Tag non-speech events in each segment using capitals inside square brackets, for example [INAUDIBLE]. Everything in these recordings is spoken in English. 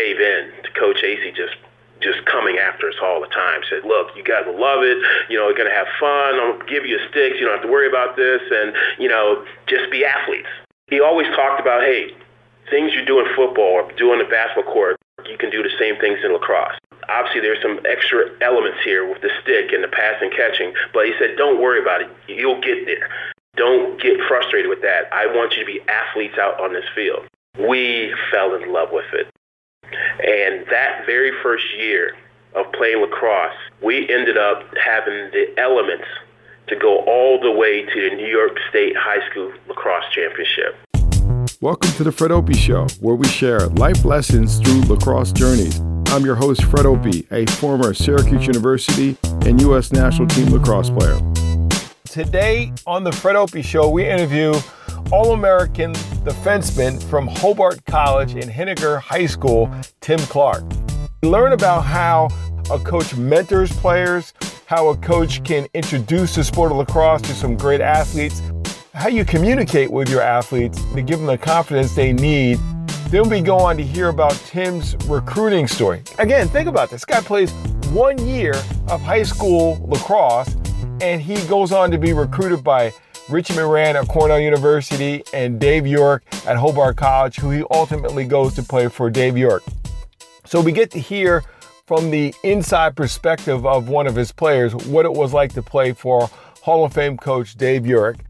gave in to Coach Acee just just coming after us all the time. Said, look, you guys will love it. You know, going to have fun. To give you a sticks. You don't have to worry about this. And, you know, just be athletes. He always talked about, hey, things you do in football or do on the basketball court, you can do the same things in lacrosse. Obviously, there's some extra elements here with the stick and the pass and catching, but he said, don't worry about it. You'll get there. Don't get frustrated with that. I want you to be athletes out on this field. We fell in love with it. And that very first year of playing lacrosse, we ended up having the elements to go all the way to the New York State High School Lacrosse Championship. Welcome to the Fred Opie Show, where we share life lessons through lacrosse journeys. I'm your host, Fred Opie, a former Syracuse University and U.S. national team lacrosse player. Today on the Fred Opie Show, we interview All American defenseman from Hobart College and Henninger High School, Tim Clark. Learn about how a coach mentors players, how a coach can introduce the sport of lacrosse to some great athletes, how you communicate with your athletes to give them the confidence they need. Then we go on to hear about Tim's recruiting story. Again, think about this. this guy plays one year of high school lacrosse and he goes on to be recruited by Richie Moran at Cornell University and Dave Urick at Hobart College, who he ultimately goes to play for Dave Urick. So we get to hear from the inside perspective of one of his players what it was like to play for Hall of Fame coach Dave Urick.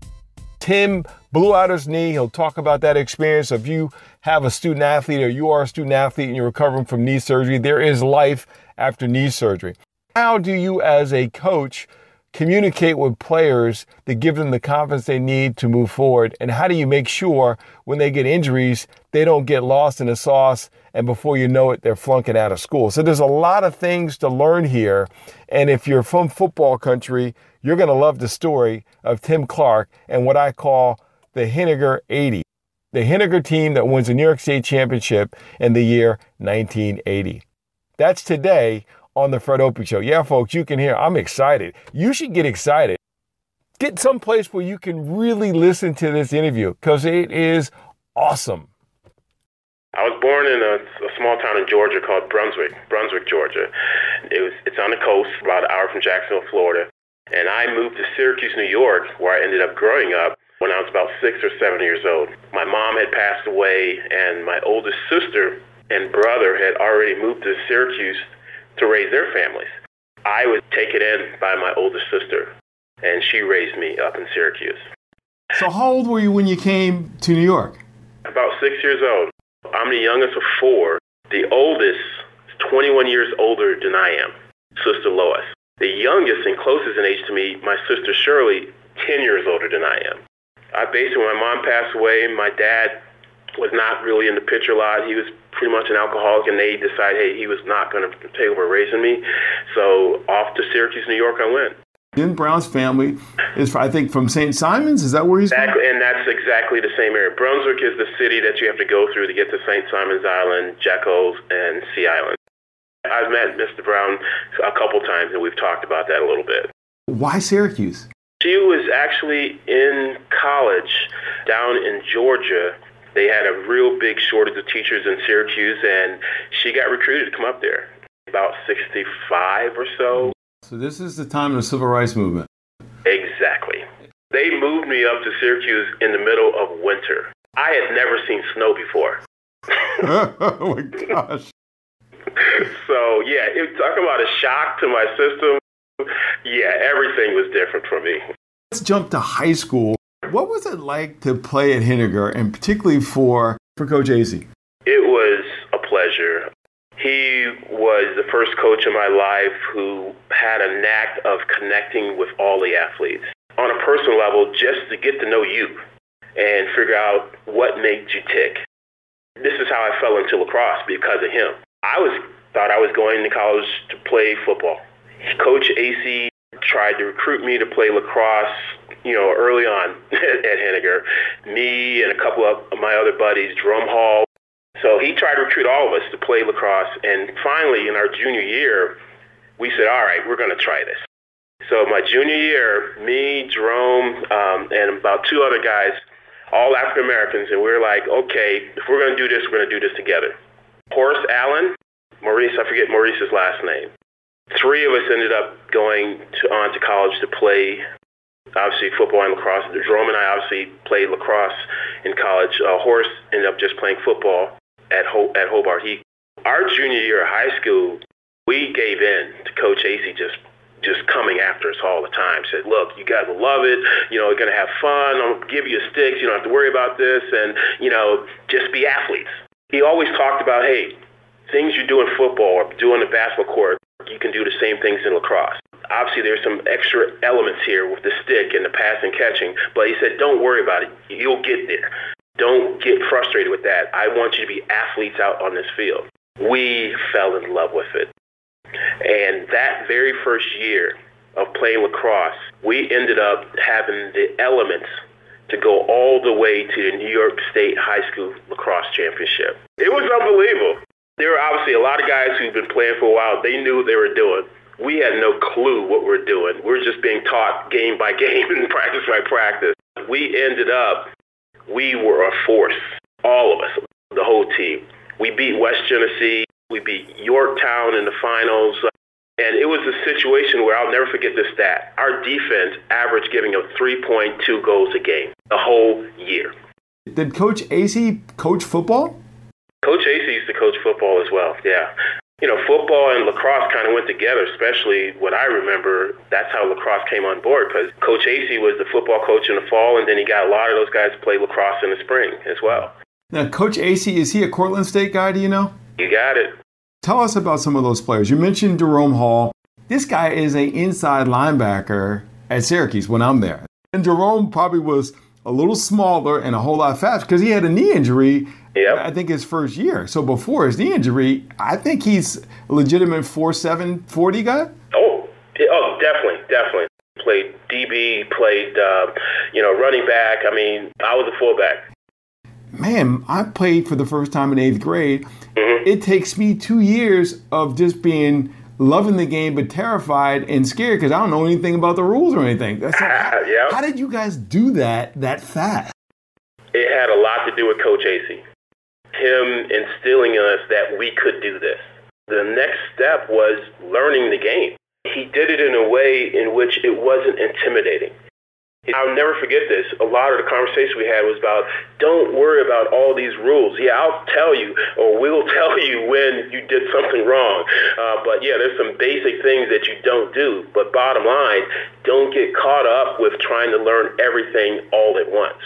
Tim blew out his knee. He'll talk about that experience. If you have a student athlete or you are a student athlete and you're recovering from knee surgery, there is life after knee surgery. How do you, as a coach, communicate with players to give them the confidence they need to move forward? And how do you make sure when they get injuries, they don't get lost in the sauce and before you know it, they're flunking out of school? So there's a lot of things to learn here. And if you're from football country, you're going to love the story of Tim Clark and what I call the Henninger 80. The Henninger team that wins the New York State Championship in the year 1980. That's today on the Fred Opie Show. Yeah, folks, you can hear I'm excited. You should get excited. Get someplace where you can really listen to this interview because it is awesome. I was born in a, a, small town in Georgia called Brunswick, Brunswick, Georgia. It was it's on the coast, about an hour from Jacksonville, Florida. And I moved to Syracuse, New York, where I ended up growing up when I was about six or seven years old. My mom had passed away, and my oldest sister and brother had already moved to Syracuse to raise their families. I was taken in by my oldest sister, and she raised me up in Syracuse. So, how old were you when you came to New York? About six years old. I'm the youngest of four. The oldest is 21 years older than I am, Sister Lois. The youngest and closest in age to me, my sister Shirley, 10 years older than I am. I basically, when my mom passed away, my dad was not really in the picture a lot. He was pretty much an alcoholic, and they decided, hey, he was not going to take over raising me. So off to Syracuse, New York, I went. Jim Brown's family is, I think, from St. Simon's. Is that where he's exactly, from? And that's exactly the same area. Brunswick is the city that you have to go through to get to St. Simon's Island, Jekyll's, and Sea Island. I've met Mr. Brown a couple times, and we've talked about that a little bit. Why Syracuse? She was actually in college down in Georgia they had a real big shortage of teachers in Syracuse, and she got recruited to come up there. About 65 or so. So this is the time of the civil rights movement. Exactly. They moved me up to Syracuse in the middle of winter. I had never seen snow before. [LAUGHS] oh my [LAUGHS] gosh. so yeah, it, talk about a shock to my system. Yeah, everything was different for me. Let's jump to high school. What was it like to play at Henninger, and particularly for, for Coach Acee? It was a pleasure. He was the first coach in my life who had a knack of connecting with all the athletes on a personal level just to get to know you and figure out what made you tick. This is how I fell into lacrosse because of him. I was thought I was going to college to play football. Coach Acee tried to recruit me to play lacrosse you know, early on [LAUGHS] at Henninger, me and a couple of my other buddies, Jerome Hall. So he tried to recruit all of us to play lacrosse. And finally, in our junior year, we said, all right, we're going to try this. So my junior year, me, Jerome, um, and about two other guys, all African Americans, and we are like, okay, if we're going to do this, we're going to do this together. Horace Allen, Maurice, I forget Maurice's last name. Three of us ended up going to, on to college to play, obviously, football and lacrosse. Jerome and I obviously played lacrosse in college. Uh, Horace ended up just playing football at, Ho- at Hobart. He, our junior year of high school, we gave in to Coach Acee just just coming after us all the time. Said, look, you guys will love it. You know, going to have fun. To give you sticks. You don't have to worry about this. And, you know, just be athletes. He always talked about, hey, things you do in football or do on the basketball court, you can do the same things in lacrosse. Obviously, there's some extra elements here with the stick and the pass and catching, but he said, don't worry about it. You'll get there. Don't get frustrated with that. I want you to be athletes out on this field. We fell in love with it. And that very first year of playing lacrosse, we ended up having the elements to go all the way to the New York State High School Lacrosse Championship. It was unbelievable there were obviously a lot of guys who've been playing for a while. They knew what they were doing. We had no clue what we are doing. We are just being taught game by [LAUGHS] game and practice by practice. We ended up, we were a force, all of us, the whole team. We beat West Genesee. We beat Yorktown in the finals. And it was a situation where I'll never forget this stat. Our defense averaged giving up 3.2 goals a game the whole year. Did Coach Acee coach football? Coach Acee used to coach football as well. Yeah. You know, football and lacrosse kind of went together, especially what I remember. That's how lacrosse came on board because Coach Acee was the football coach in the fall, and then he got a lot of those guys to play lacrosse in the spring as well. Now, Coach Acee, is he a Cortland State guy? Do you know? You got it. Tell us about some of those players. You mentioned Jerome Hall. This guy is an inside linebacker at Syracuse when I'm there. And Jerome probably was a little smaller and a whole lot faster because he had a knee injury Yep. I think his first year. So before his knee injury, I think he's a legitimate four seven forty guy. Oh, oh, definitely, definitely. Played DB, played uh, you know running back. I mean, I was a fullback. Man, I played for the first time in eighth grade. Mm-hmm. It takes me two years of just being loving the game but terrified and scared because I don't know anything about the rules or anything. So [LAUGHS] how, yep. how did you guys do that that fast? It had a lot to do with Coach Acee him instilling in us that we could do this. The next step was learning the game. He did it in a way in which it wasn't intimidating. I'll never forget this. A lot of the conversation we had was about don't worry about all these rules. Yeah, I'll tell you, or we'll [LAUGHS] tell you when you did something wrong. Uh, but yeah, there's some basic things that you don't do. But bottom line, don't get caught up with trying to learn everything all at once.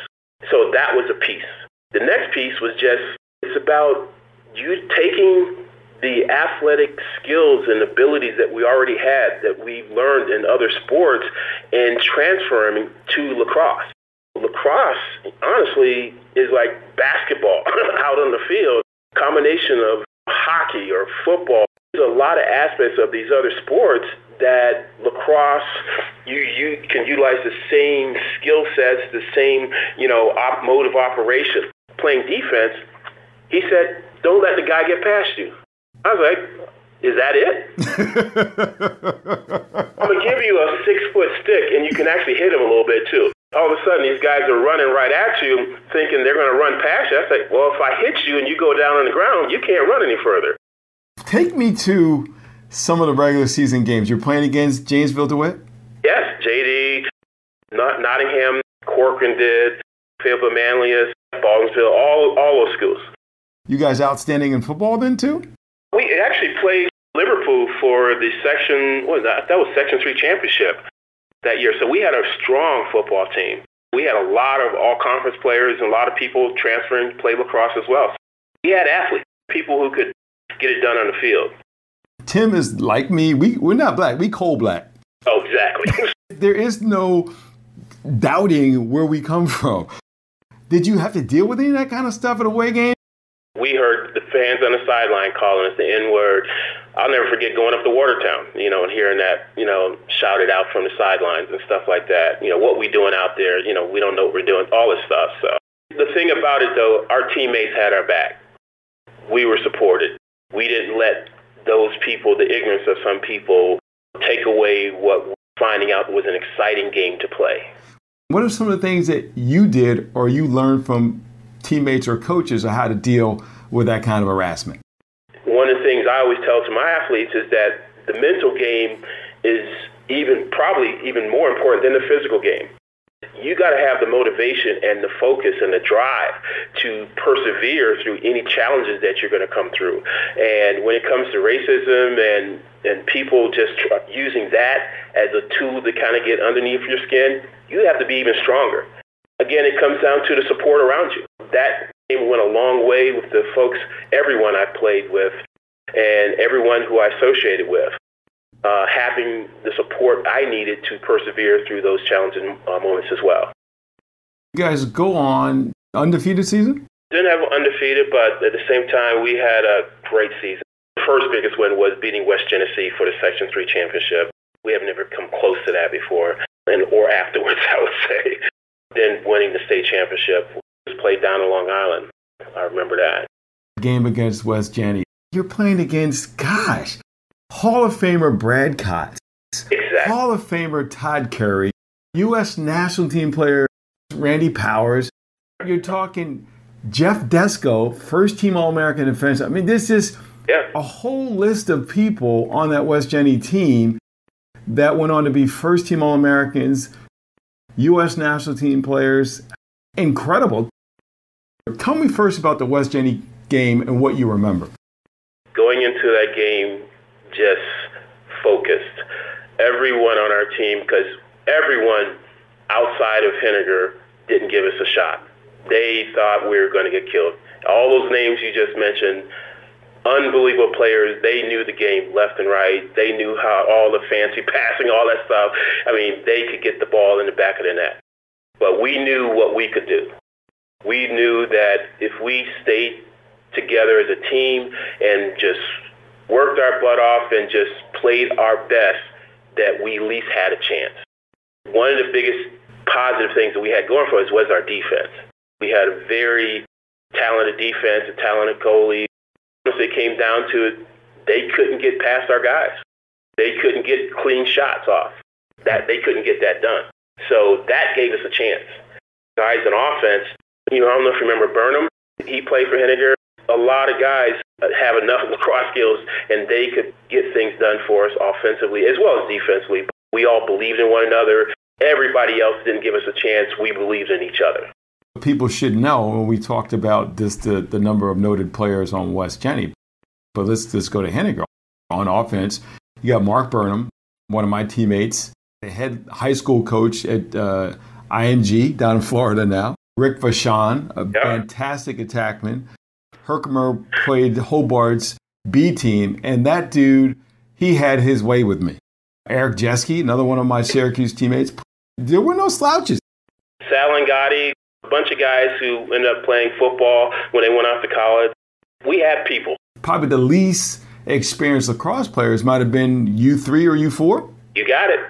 So that was a piece. The next piece was just it's about you taking the athletic skills and abilities that we already had that we learned in other sports and transferring to lacrosse. Lacrosse, honestly, is like basketball [LAUGHS] out on the field. Combination of hockey or football. There's a lot of aspects of these other sports that lacrosse you you can utilize the same skill sets, the same you know op, mode of operation. Playing defense, he said, Don't let the guy get past you. I was like, Is that it? I'm going to give you a six foot stick and you can actually hit him a little bit too. All of a sudden, these guys are running right at you thinking they're going to run past you. I said, Well, if I hit you and you go down on the ground, you can't run any further. Take me to some of the regular season games. You're playing against Jamesville DeWitt? Yes, JD, Nottingham, Corcoran did, Fayetteville Manlius, Baldwinsville, all, all those schools. You guys outstanding in football then too? We actually played Liverpool for the section. What was that? That was Section Three championship that year. So we had a strong football team. We had a lot of all conference players and a lot of people transferring to play lacrosse as well. So we had athletes, people who could get it done on the field. Tim is like me. We we're not black. We coal black. Oh, exactly. [LAUGHS] there is no doubting where we come from. Did you have to deal with any of that kind of stuff at away game? We heard the fans on the sideline calling us the N word. I'll never forget going up to Watertown, you know, and hearing that, you know, shouted out from the sidelines and stuff like that. You know, what we doing out there, you know, we don't know what we're doing, all this stuff. So the thing about it though, our teammates had our back. We were supported. We didn't let those people, the ignorance of some people, take away what finding out was an exciting game to play. What are some of the things that you did or you learned from teammates or coaches on how to deal with that kind of harassment? one of the things I always tell to my athletes is that the mental game is even probably even more important than the physical game. You got to have the motivation and the focus and the drive to persevere through any challenges that you're going to come through. And when it comes to racism and and people just using that as a tool to kind of get underneath your skin, you have to be even stronger. Again, it comes down to the support around you. That game went a long way with the folks, everyone I played with, and everyone who I associated with. Uh, having the support I needed to persevere through those challenging uh, moments as well. You guys go on undefeated season? Didn't have undefeated, but at the same time, we had a great season. The first biggest win was beating West Genesee for the Section 3 championship. We have never come close to that before, and or afterwards, [LAUGHS] I would say. Then winning the state championship was played down in Long Island. I remember that. Game against West Jenny. You're playing against, gosh, Hall of Famer Brad Kotz. Exactly. Hall of Famer Todd Curry. U.S. national team player Randy Powers. You're talking Jeff Desko, first team All American defense. I mean, this is yeah. a whole list of people on that West Jenny team that went on to be first team All Americans, U.S. national team players. Incredible. Tell me first about the West Jenny game and what you remember. Going into that game, just focused. Everyone on our team, because everyone outside of Henninger didn't give us a shot. They thought we were going to get killed. All those names you just mentioned, unbelievable players. They knew the game left and right. They knew how all the fancy [LAUGHS] passing, all that stuff. I mean, they could get the ball in the back of the net. But we knew what we could do. We knew that if we stayed together as a team and just worked our butt off and just played our best, that we at least had a chance. One of the biggest positive things that we had going for us was our defense. We had a very talented defense, a talented goalie, once it came down to it, they couldn't get past our guys. They couldn't get clean shots off. That they couldn't get that done. So that gave us a chance. Guys in offense, you know, I don't know if you remember Burnham. He played for Henninger. A lot of guys have enough [LAUGHS] lacrosse skills, and they could get things done for us offensively as well as defensively. We all believed in one another. Everybody else didn't give us a chance. We believed in each other people should know when we talked about this the, the number of noted players on West Jenny. But let's just go to Henninger. On offense, you got Mark Burnham, one of my teammates, the head high school coach at uh, IMG down in Florida now. Rick Vachon, a yeah. fantastic attackman. Herkimer played Hobart's B team, and that dude, he had his way with me. Eric Jeske, another one of my Syracuse teammates. There were no slouches. Sal Angotti, a bunch of guys who ended up playing football when they went off to college. We had people. Probably the least experienced lacrosse players might have been U3 or U4. You got it.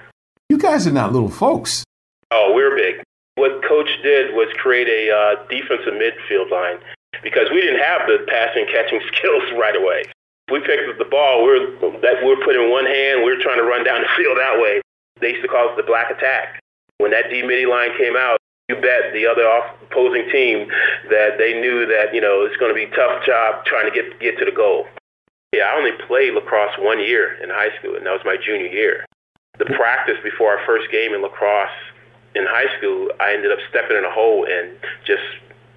You guys are not little folks. Oh, we're big. What coach did was create a uh, defensive midfield line because we didn't have the passing catching [LAUGHS] skills right away. We picked up the ball. We are that we are putting in one hand. We are trying to run down the [LAUGHS] field that way. They used to call it the black attack. When that D middie line came out, you bet the other opposing team that they knew that you know it's going to be a tough job trying to get get to the goal. Yeah, I only played lacrosse one year in high school, and that was my junior year. The practice before our first game in lacrosse in high school, I ended up stepping in a hole and just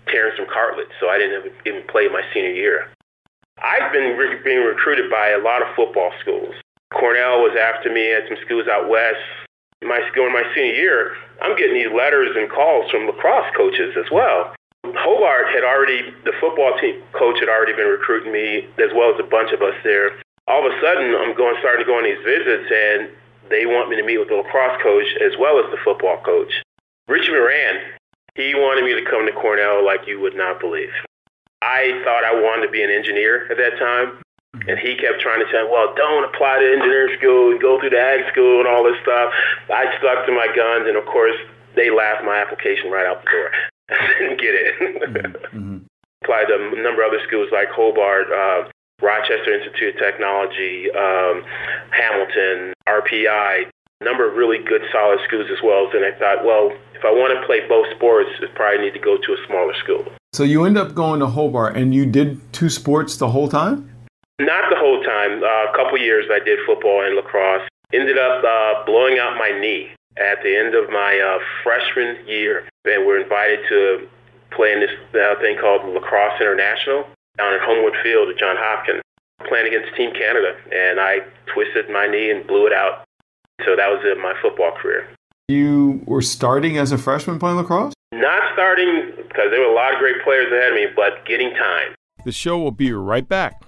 tearing some cartilage, so I didn't even play my senior year. I've been re- being recruited by a lot of football schools. Cornell was after me at some schools out west my going my senior year, I'm getting these letters and calls from lacrosse coaches as well. Hobart had already, the football team coach had already been recruiting me, as well as a bunch of us there. All of a sudden, I'm going, starting to go on these visits, and they want me to meet with the lacrosse coach as well as the football coach. Richie Moran, he wanted me to come to Cornell like you would not believe. I thought I wanted to be an engineer at that time. And he kept trying to say, well, don't apply to engineering school and go through the ag school and all this stuff. I stuck to my guns, and of course, they laughed my application right out the door. [LAUGHS] I didn't get it. mm-hmm. [LAUGHS] Applied to a number of other schools like Hobart, uh, Rochester Institute of Technology, um, Hamilton, RPI, a number of really good, solid schools as well. And I thought, well, if I want to play both sports, I probably need to go to a smaller school. So you end up going to Hobart, and you did two sports the whole time? Not the whole time. Uh, a couple years I did football and lacrosse. Ended up uh, blowing out my knee at the end of my uh, freshman year, and we're invited to play in this uh, thing called Lacrosse International down at Homewood Field at John Hopkins, playing against Team Canada, and I twisted my knee and blew it out. So that was it, my football career. You were starting as a freshman playing lacrosse? Not starting because there were a lot of great players ahead of me, but getting time. The show will be right back.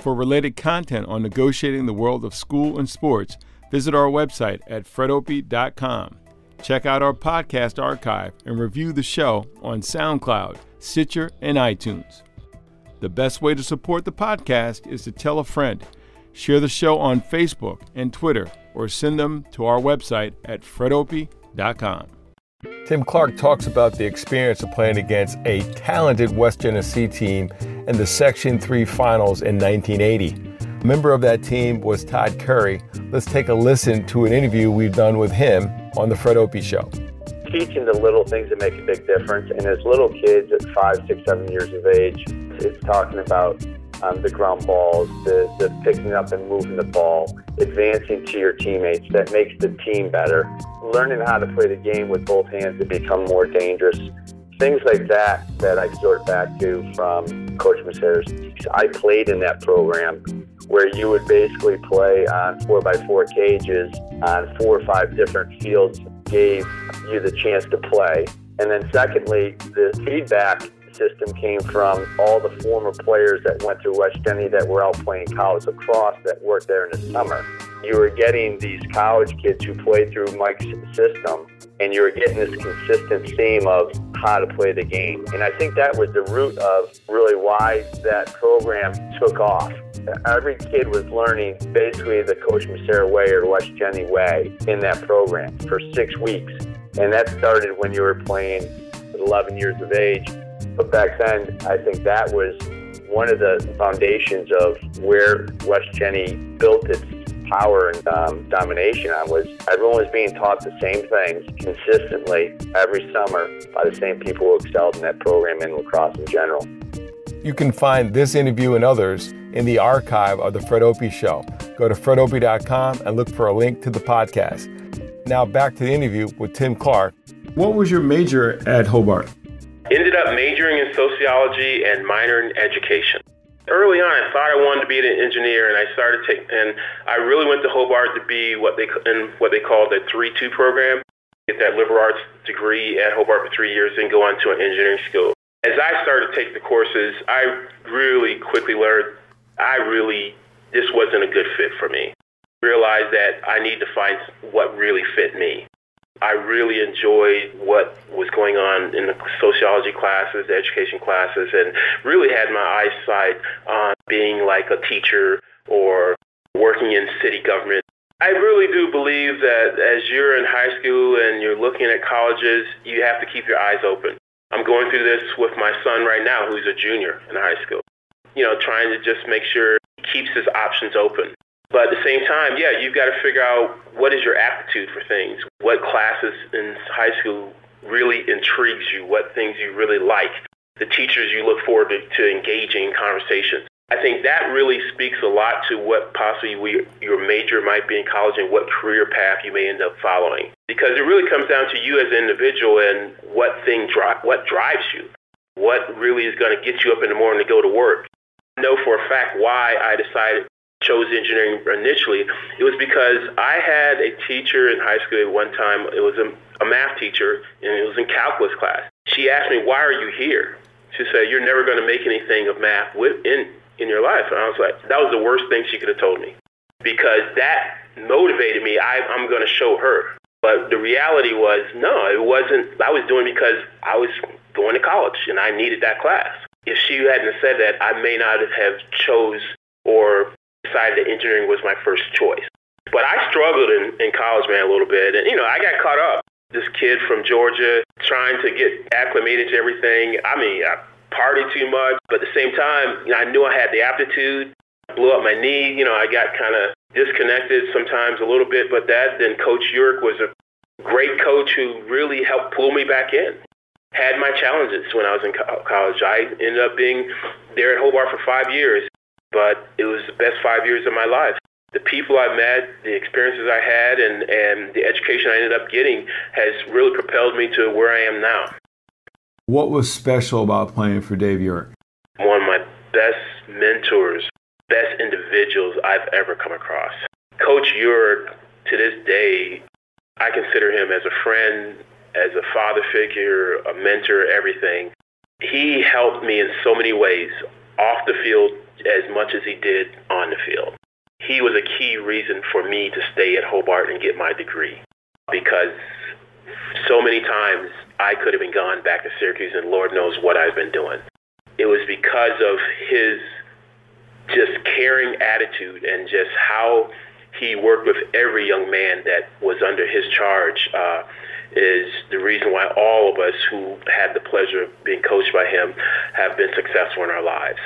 For related content on negotiating the world of school and sports, visit our website at fredopie.com. Check out our podcast archive and review the show on SoundCloud, Stitcher, and iTunes. The best way to support the podcast is to tell a friend, share the show on Facebook and Twitter, or send them to our website at fredopie.com. Tim Clark talks about the experience of playing against a talented West Genesee team in the Section 3 finals in 1980. A member of that team was Todd Curry. Let's take a listen to an interview we've done with him on The Fred Opie Show. Teaching the little things that make a big difference. And as little kids at five, six, seven years of age, it's talking about um, the ground balls, the, the picking up and moving the ball, advancing to your teammates. That makes the team better. Learning how to play the game with both hands to become more dangerous. Things like that that I sort back to from Coach Messere's. I played in that program where you would basically play on four by four cages on four or five different fields, gave you the chance to play. And then secondly, the feedback system came from all the former players that went through West Jenny that were out playing college lacrosse that worked there in the summer. You were getting these college kids who played through Mike's system, and you were getting this consistent theme of how to play the game. And I think that was the root of really why that program took off. Every kid was learning basically the Coach Messere way or West Jenny way in that program for six weeks. And that started when you were playing at 11 years of age but back then, I think that was one of the foundations of where West Jenny built its power and um, domination on was everyone was being taught the same things consistently every summer by the same people who excelled in that program and lacrosse in general. You can find this interview and others in the archive of The Fred Opie Show. Go to fredopie.com and look for a link to the podcast. Now back to the interview with Tim Clark. What was your major at Hobart? Ended up majoring in sociology and minoring in education. Early on, I thought I wanted to be an engineer, and I started taking. And I really went to Hobart to be what they in what they call the three-two program. Get that liberal arts degree at Hobart for three years, and go on to an engineering school. As I started to take the courses, I really quickly learned I really this wasn't a good fit for me. Realized that I need to find what really fit me. I really enjoyed what was going on in the sociology classes, the education classes, and really had my eyesight on being like a teacher or working in city government. I really do believe that as you're in high school and you're looking at colleges, you have to keep your eyes open. I'm going through this with my son right now, who's a junior in high school. You know, trying to just make sure he keeps his options open. But at the same time, yeah, you've got to figure out what is your aptitude for things. What classes in high school really intrigues you? What things you really like? The teachers you look forward to, to engaging in conversations. I think that really speaks a lot to what possibly we, your major might be in college and what career path you may end up following. Because it really comes down to you as an individual and what thing dri- what drives you. What really is going to get you up in the morning to go to work. I know for a fact why I decided chose engineering initially, it was because I had a teacher in high school at one time. It was a, a math teacher, and it was in calculus class. She asked me, "Why are you here?" She said, "You're never going to make anything of math in in your life." And I was like, that was the worst thing she could have told me, because that motivated me. I, I'm going to show her. But the reality was, no, it wasn't. I was doing because I was going to college and I needed that class. If she hadn't said that, I may not have chose or decided that engineering was my first choice. But I struggled in, in college, man, a little bit. And, you know, I got caught up. This kid from Georgia trying to get acclimated to everything. I mean, I partied too much, but at the same time, you know, I knew I had the aptitude. I blew up my knee. You know, I got kind of disconnected sometimes a little bit, but that, then Coach Urick was a great coach who really helped pull me back in. Had my challenges when I was in college. I ended up being there at Hobart for five years but it was the best five years of my life. The people I met, the experiences I had, and, and the education I ended up getting has really propelled me to where I am now. What was special about playing for Dave Urick? One of my best mentors, best individuals I've ever come across. Coach Urick, to this day, I consider him as a friend, as a father figure, a mentor, everything. He helped me in so many ways off the field as much as he did on the field. He was a key reason for me to stay at Hobart and get my degree because so many times I could have been gone back to Syracuse and Lord knows what I've been doing. It was because of his just caring attitude and just how he worked with every young man that was under his charge. Uh, is the reason why all of us who had the pleasure of being coached by him have been successful in our lives.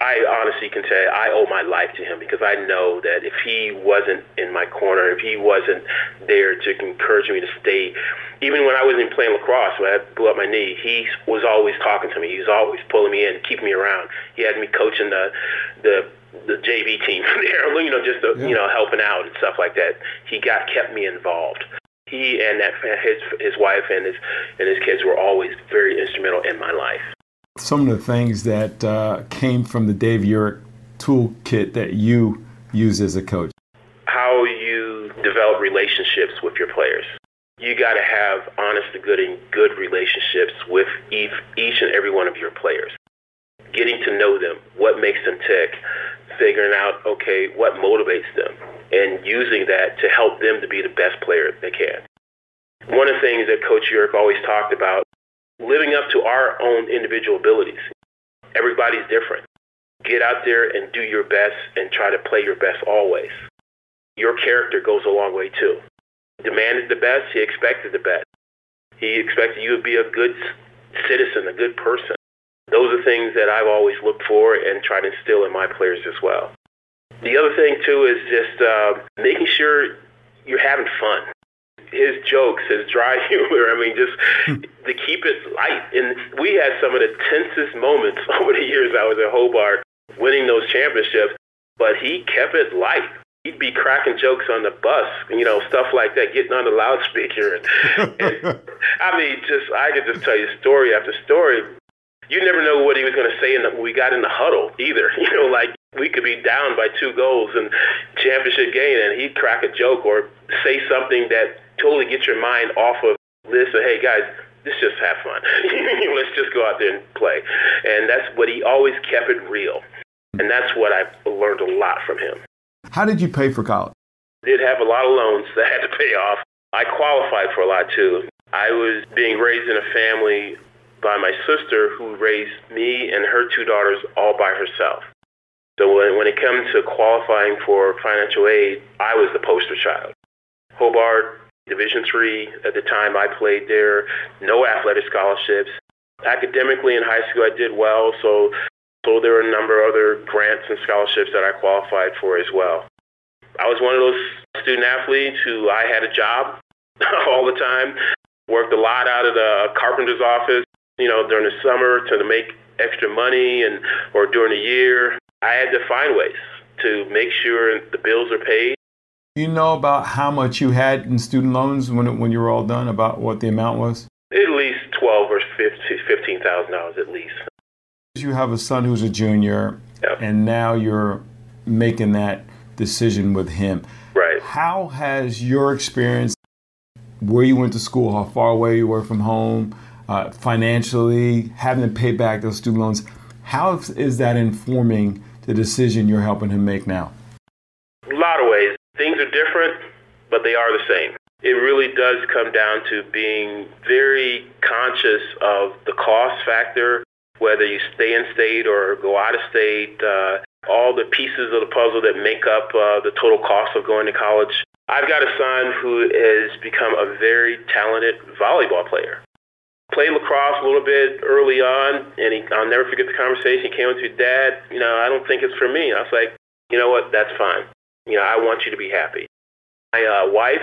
I honestly can say I owe my life to him because I know that if he wasn't in my corner, if he wasn't there to encourage me to stay, even when I wasn't playing lacrosse, when I blew up my knee, he was always talking to me. He was always pulling me in, keeping me around. He had me coaching the the the JV team [LAUGHS] there, you know, just the, yeah. you know helping out and stuff like that. He got kept me involved he and that his his wife and his and his kids were always very instrumental in my life. Some of the things that uh, came from the Dave Urick toolkit that you use as a coach. How you develop relationships with your players. You got to have honest to good and good relationships with each, each and every one of your players. Getting to know them, what makes them tick, figuring out okay what motivates them and using that to help them to be the best player they can. One of the things that Coach Urick always talked about, living up to our own individual abilities. Everybody's different. Get out there and do your best and try to play your best always. Your character goes a long way too. He demanded the best, he expected the best. He expected you to be a good citizen, a good person. Those are things that I've always looked for and tried to instill in my players as well. The other thing too is just uh, making sure you're having fun. His jokes, his dry [LAUGHS] humor. I mean, just hmm. to keep it light. And we had some of the tensest moments [LAUGHS] over the years I was at Hobart, winning those championships. But he kept it light. He'd be cracking jokes on the bus, you know, stuff like that, getting on the loudspeaker. And, and [LAUGHS] I mean, just I could just tell you story after story you never know what he was going to say in the, when we got in the huddle either. You know, like we could be down by two goals in championship game, and he'd crack a joke or say something that totally gets your mind off of this. Or hey, guys, let's just have fun. [LAUGHS] let's just go out there and play. And that's what he always kept it real. And that's what I learned a lot from him. How did you pay for college? Did have a lot of loans that I had to pay off. I qualified for a lot too. I was being raised in a family by my sister who raised me and her two daughters all by herself. So when, when it comes to qualifying for financial aid, I was the poster child. Hobart, Division three at the time I played there, no athletic scholarships. Academically in high school, I did well, so so there were a number of other grants and scholarships that I qualified for as well. I was one of those student athletes who I had a job [LAUGHS] all the time, worked a lot out of the carpenter's office, you know, during the summer to make extra money and or during the year. I had to find ways to make sure the bills are paid. You know about how much you had in student loans when when you were all done? About what the amount was? At least twelve or fifteen thousand dollars at least. You have a son who's a junior, yep. and now you're making that decision with him. Right. How has your experience, where you went to school, how far away you were from home, uh, financially, having to pay back those student loans, how is that informing the decision you're helping him make now? A lot of ways. Things are different, but they are the same. It really does come down to being very conscious of the cost factor, whether you stay in state or go out of state, uh, all the pieces of the puzzle that make up uh, the total cost of going to college. I've got a son who has become a very talented volleyball player played lacrosse a little bit early on, and he, I'll never forget the conversation. He came up to Dad, you know, I don't think it's for me. I was like, you know what? That's fine. You know, I want you to be happy. My uh, wife,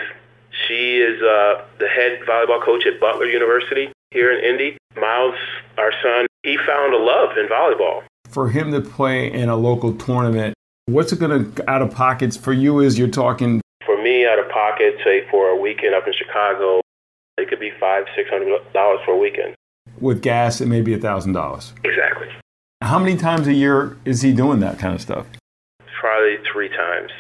she is uh, the head volleyball coach at Butler University here in Indy. Miles, our son, he found a love in volleyball. for him to play in a local tournament, what's it going to out of pockets for you? Is you're talking for me out of pocket, say for a weekend up in Chicago, it could be five, six hundred dollars for a weekend. With gas, it may be a thousand dollars. Exactly. How many times a year is he doing that kind of stuff? Probably three times.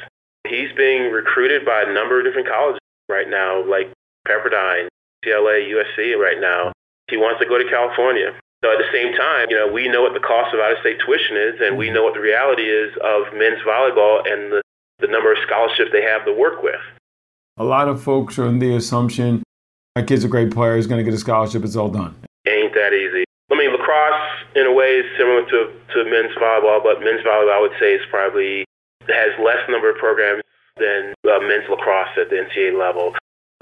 He's being recruited by a number of different colleges right now, like Pepperdine, UCLA, USC right now. He wants to go to California. So at the same time, you know, we know what the cost of out-of-state tuition is, and we mm-hmm. know what the reality is of men's volleyball and the, the number of scholarships they have to work with. A lot of folks are in the assumption my kid's a great player, he's going to get a scholarship, it's all done. Ain't that easy. I mean, lacrosse, in a way, is similar to, to men's volleyball, but men's volleyball, I would say, is probably has less number of programs than uh, men's lacrosse at the NCAA level.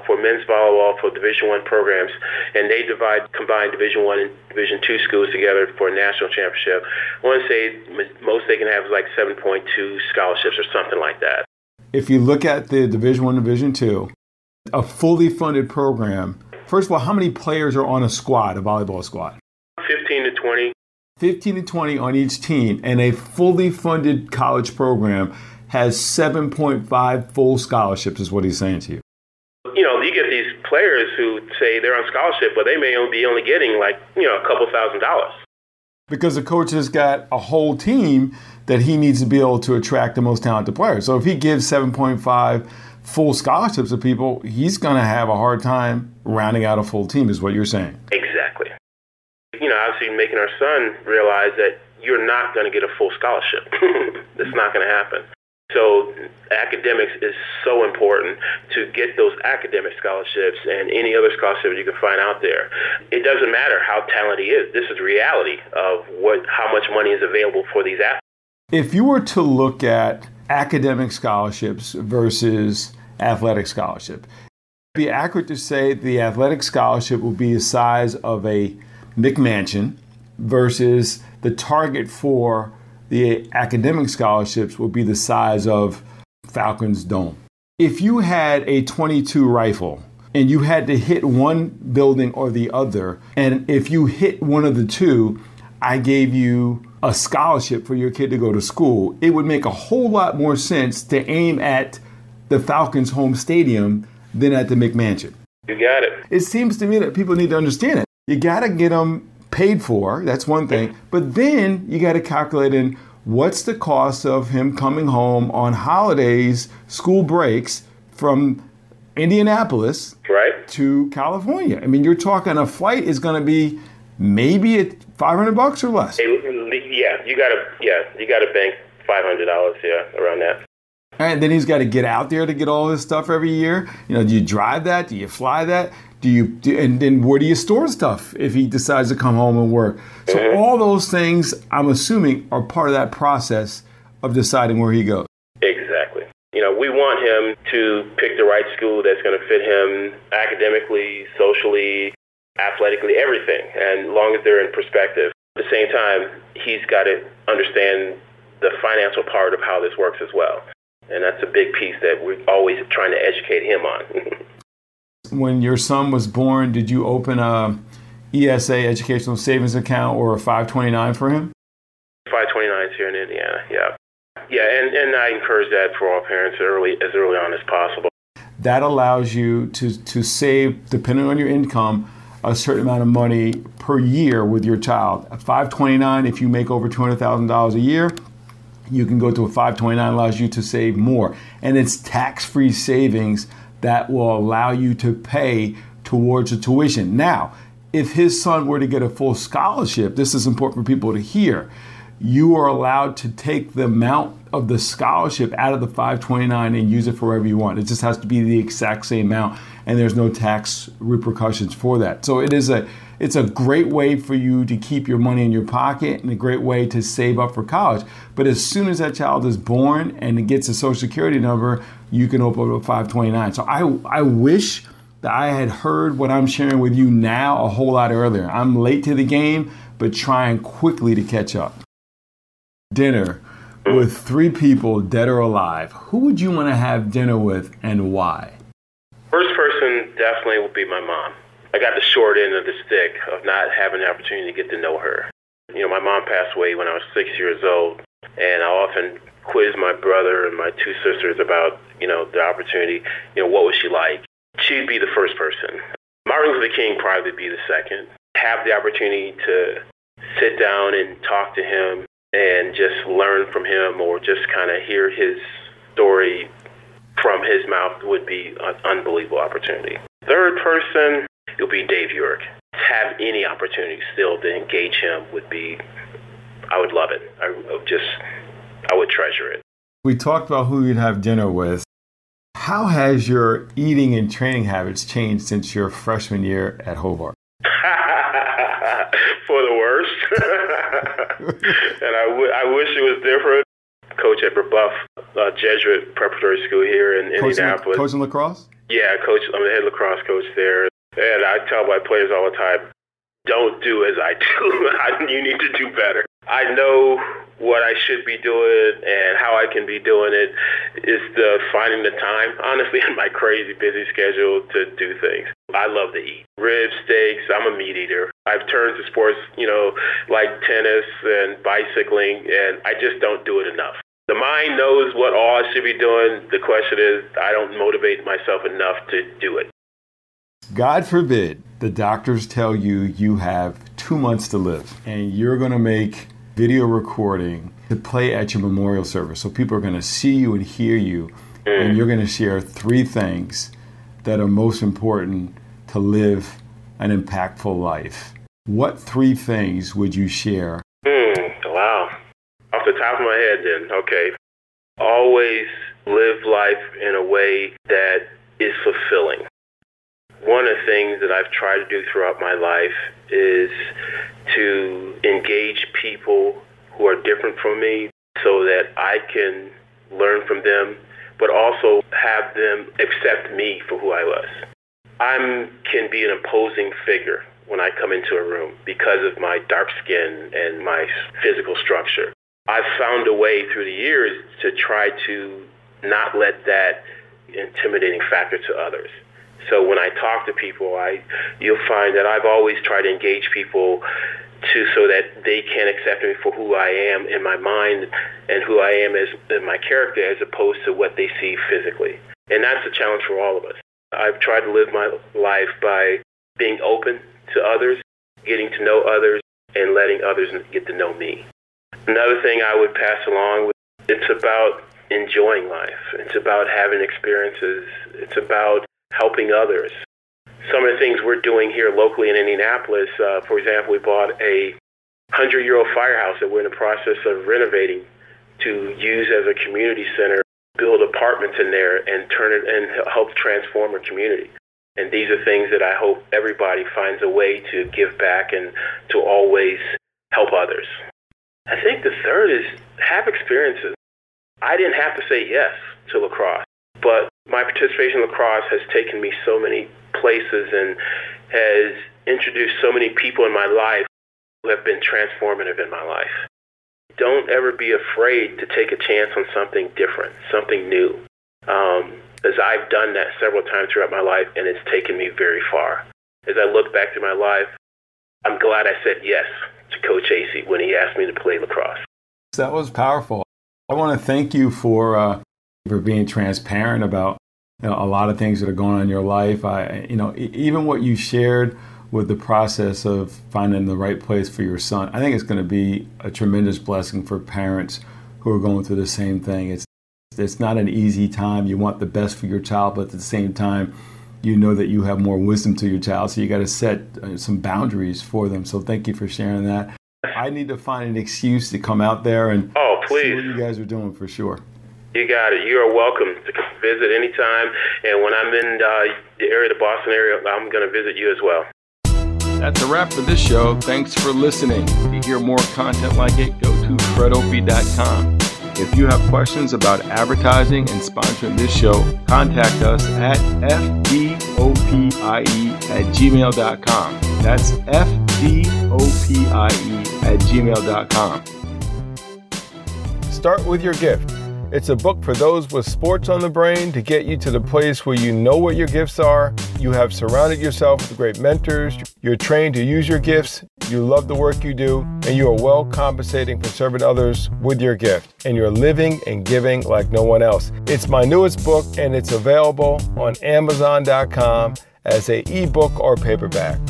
For men's volleyball, for Division One programs, and they divide combine Division One and Division Two schools together for a national championship. I want to say most they can have is like 7.2 scholarships or something like that. If you look at the Division One, Division Two, a fully funded program. First of all, how many players are on a squad, a volleyball squad? 15 to 20. 15 to 20 on each team, and a fully funded college program has 7.5 full scholarships, is what he's saying to you. You know, you get these players who say they're on scholarship, but they may only be only getting like, you know, a couple thousand dollars. Because the coach has got a whole team that he needs to be able to attract the most talented players. So if he gives 7.5 full scholarships to people, he's going to have a hard time rounding out a full team, is what you're saying. Exactly. Obviously making our son realize that you're not going to get a full scholarship. [LAUGHS] That's not going to happen. So academics is so important to get those academic scholarships and any other scholarship you can find out there. It doesn't matter how talented he is. This is reality of what how much money is available for these athletes. If you were to look at academic scholarships versus athletic scholarship. It'd be accurate to say the athletic scholarship will be the size of a McMansion versus the target for the academic scholarships will be the size of Falcons Dome. If you had a 22 rifle and you had to hit one building or the other, and if you hit one of the two, I gave you a scholarship for your kid to go to school, it would make a whole lot more sense to aim at the Falcons' home stadium than at the McMansion. You got it. It seems to me that people need to understand it. You got to get them paid for, that's one thing, but then you got to calculate in what's the cost of him coming home on holidays, school breaks from Indianapolis right. to California. I mean, you're talking a flight is going to be maybe at 500 bucks or less. Yeah, you got to yeah, you got to bank $500 yeah, around that. And then he's got to get out there to get all this stuff every year. You know, do you drive that? Do you fly that? Do you do, and then where do you store stuff if he decides to come home and work? So mm-hmm. all those things, I'm assuming, are part of that process of deciding where he goes. Exactly. You know, we want him to pick the right school that's going to fit him academically, socially, athletically, everything, and long as they're in perspective. At the same time, he's got to understand the financial part of how this works as well. And that's a big piece that we're always trying to educate him on. [LAUGHS] when your son was born, did you open a ESA educational savings account or a 529 for him? 529 is here in Indiana, yeah. Yeah, and, and I encourage that for all parents early as early on as possible. That allows you to, to save, depending on your income, a certain amount of money per year with your child. A 529 if you make over $200,000 a year, you can go to a 529 allows you to save more and it's tax-free savings that will allow you to pay towards the tuition now if his son were to get a full scholarship this is important for people to hear you are allowed to take the amount of the scholarship out of the 529 and use it for whatever you want. It just has to be the exact same amount and there's no tax repercussions for that. So it is a it's a great way for you to keep your money in your pocket and a great way to save up for college. But as soon as that child is born and it gets a social security number, you can open up a 529. So I I wish that I had heard what I'm sharing with you now a whole lot earlier. I'm late to the game, but trying quickly to catch up dinner with three people, dead or alive, who would you want to have dinner with and why? First person definitely would be my mom. I got the short end of the stick of not having the opportunity to get to know her. You know, my mom passed away when I was six years old, and I often quiz my brother and my two sisters about, you know, the opportunity. You know, what was she like? She'd be the first person. Martin Luther King probably be the second. Have the opportunity to sit down and talk to him and just learn from him or just kind of hear his story from his mouth would be an unbelievable opportunity. Third person, it'll be Dave Urick. Have any opportunity still to engage him would be, I would love it. I would just, I would treasure it. We talked about who you'd have dinner with. How has your eating and training habits changed since your freshman year at Hobart? [LAUGHS] For the worst. [LAUGHS] and I, w- I wish it was different coach at Brebeuf uh, Jesuit Preparatory School here in coaching, Indianapolis. Coaching lacrosse? Yeah, coach. I'm the head lacrosse coach there, and I tell my players all the time, "Don't do as I do. [LAUGHS] you need to do better." I know what I should be doing and how I can be doing it. is the finding the time, [LAUGHS] honestly, in my crazy busy schedule to do things. I love to eat. Ribs, steaks, I'm a meat eater. I've turned to sports, you know, like tennis and bicycling, and I just don't do it enough. The mind knows what all I should be doing. The question is, I don't motivate myself enough to do it. God forbid the doctors tell you you have two months to live and you're going to make video recording to play at your memorial service. So people are going to see you and hear you, mm. and you're going to share three things that are most important to live an impactful life. What three things would you share Mm, wow. Off the top of my head, then, okay. Always live life in a way that is fulfilling. One of the things that I've tried to do throughout my life is to engage people who are different from me so that I can learn from them, but also have them accept me for who I was. I can be an imposing figure when I come into a room because of my dark skin and my physical structure. I've found a way through the years to try to not let that intimidating factor to others. So when I talk to people, I you'll find that I've always tried to engage people to so that they can accept me for who I am in my mind and who I am as in my character as opposed to what they see physically. And that's a challenge for all of us. I've tried to live my life by being open to others, getting to know others, and letting others get to know me. Another thing I would pass along, it's about enjoying life. It's about having experiences. It's about helping others. Some of the things we're doing here locally in Indianapolis, uh, for example, we bought a 100-year-old firehouse that we're in the process of renovating to use as a community center, build apartments in there, and turn it and help transform a community. And these are things that I hope everybody finds a way to give back and to always help others. I think the third is have experiences. I didn't have to say yes to lacrosse, but my participation in lacrosse has taken me so many places and has introduced so many people in my life who have been transformative in my life. Don't ever be afraid to take a chance on something different, something new. Um, as I've done that several times throughout my life, and it's taken me very far. As I look back to my life, I'm glad I said yes to Coach Acee when he asked me to play lacrosse. That was powerful. I want to thank you for uh, for being transparent about you know, a lot of things that are going on in your life. I, you know, even what you shared with the process of finding the right place for your son. I think it's going to be a tremendous blessing for parents who are going through the same thing. It's it's not an easy time. You want the best for your child, but at the same time, you know that you have more wisdom to your child, so you got to set uh, some boundaries for them. So thank you for sharing that. I need to find an excuse to come out there and oh, please. see what you guys are doing for sure. You got it. You are welcome to come visit anytime. And when I'm in uh, the area, the Boston area, I'm going to visit you as well. That's a wrap for this show. Thanks for listening. To hear more content like it, go to fredopie.com. If you have questions about advertising and sponsoring this show, contact us at fdopie at gmail.com. That's fdopie at gmail.com. Start with your gift. It's a book for those with sports on the brain to get you to the place where you know what your gifts are, you have surrounded yourself with great mentors, you're trained to use your gifts, you love the work you do, and you are well compensating for serving others with your gift, and you're living and giving like no one else. It's my newest book, and it's available on Amazon.com as a ebook or paperback.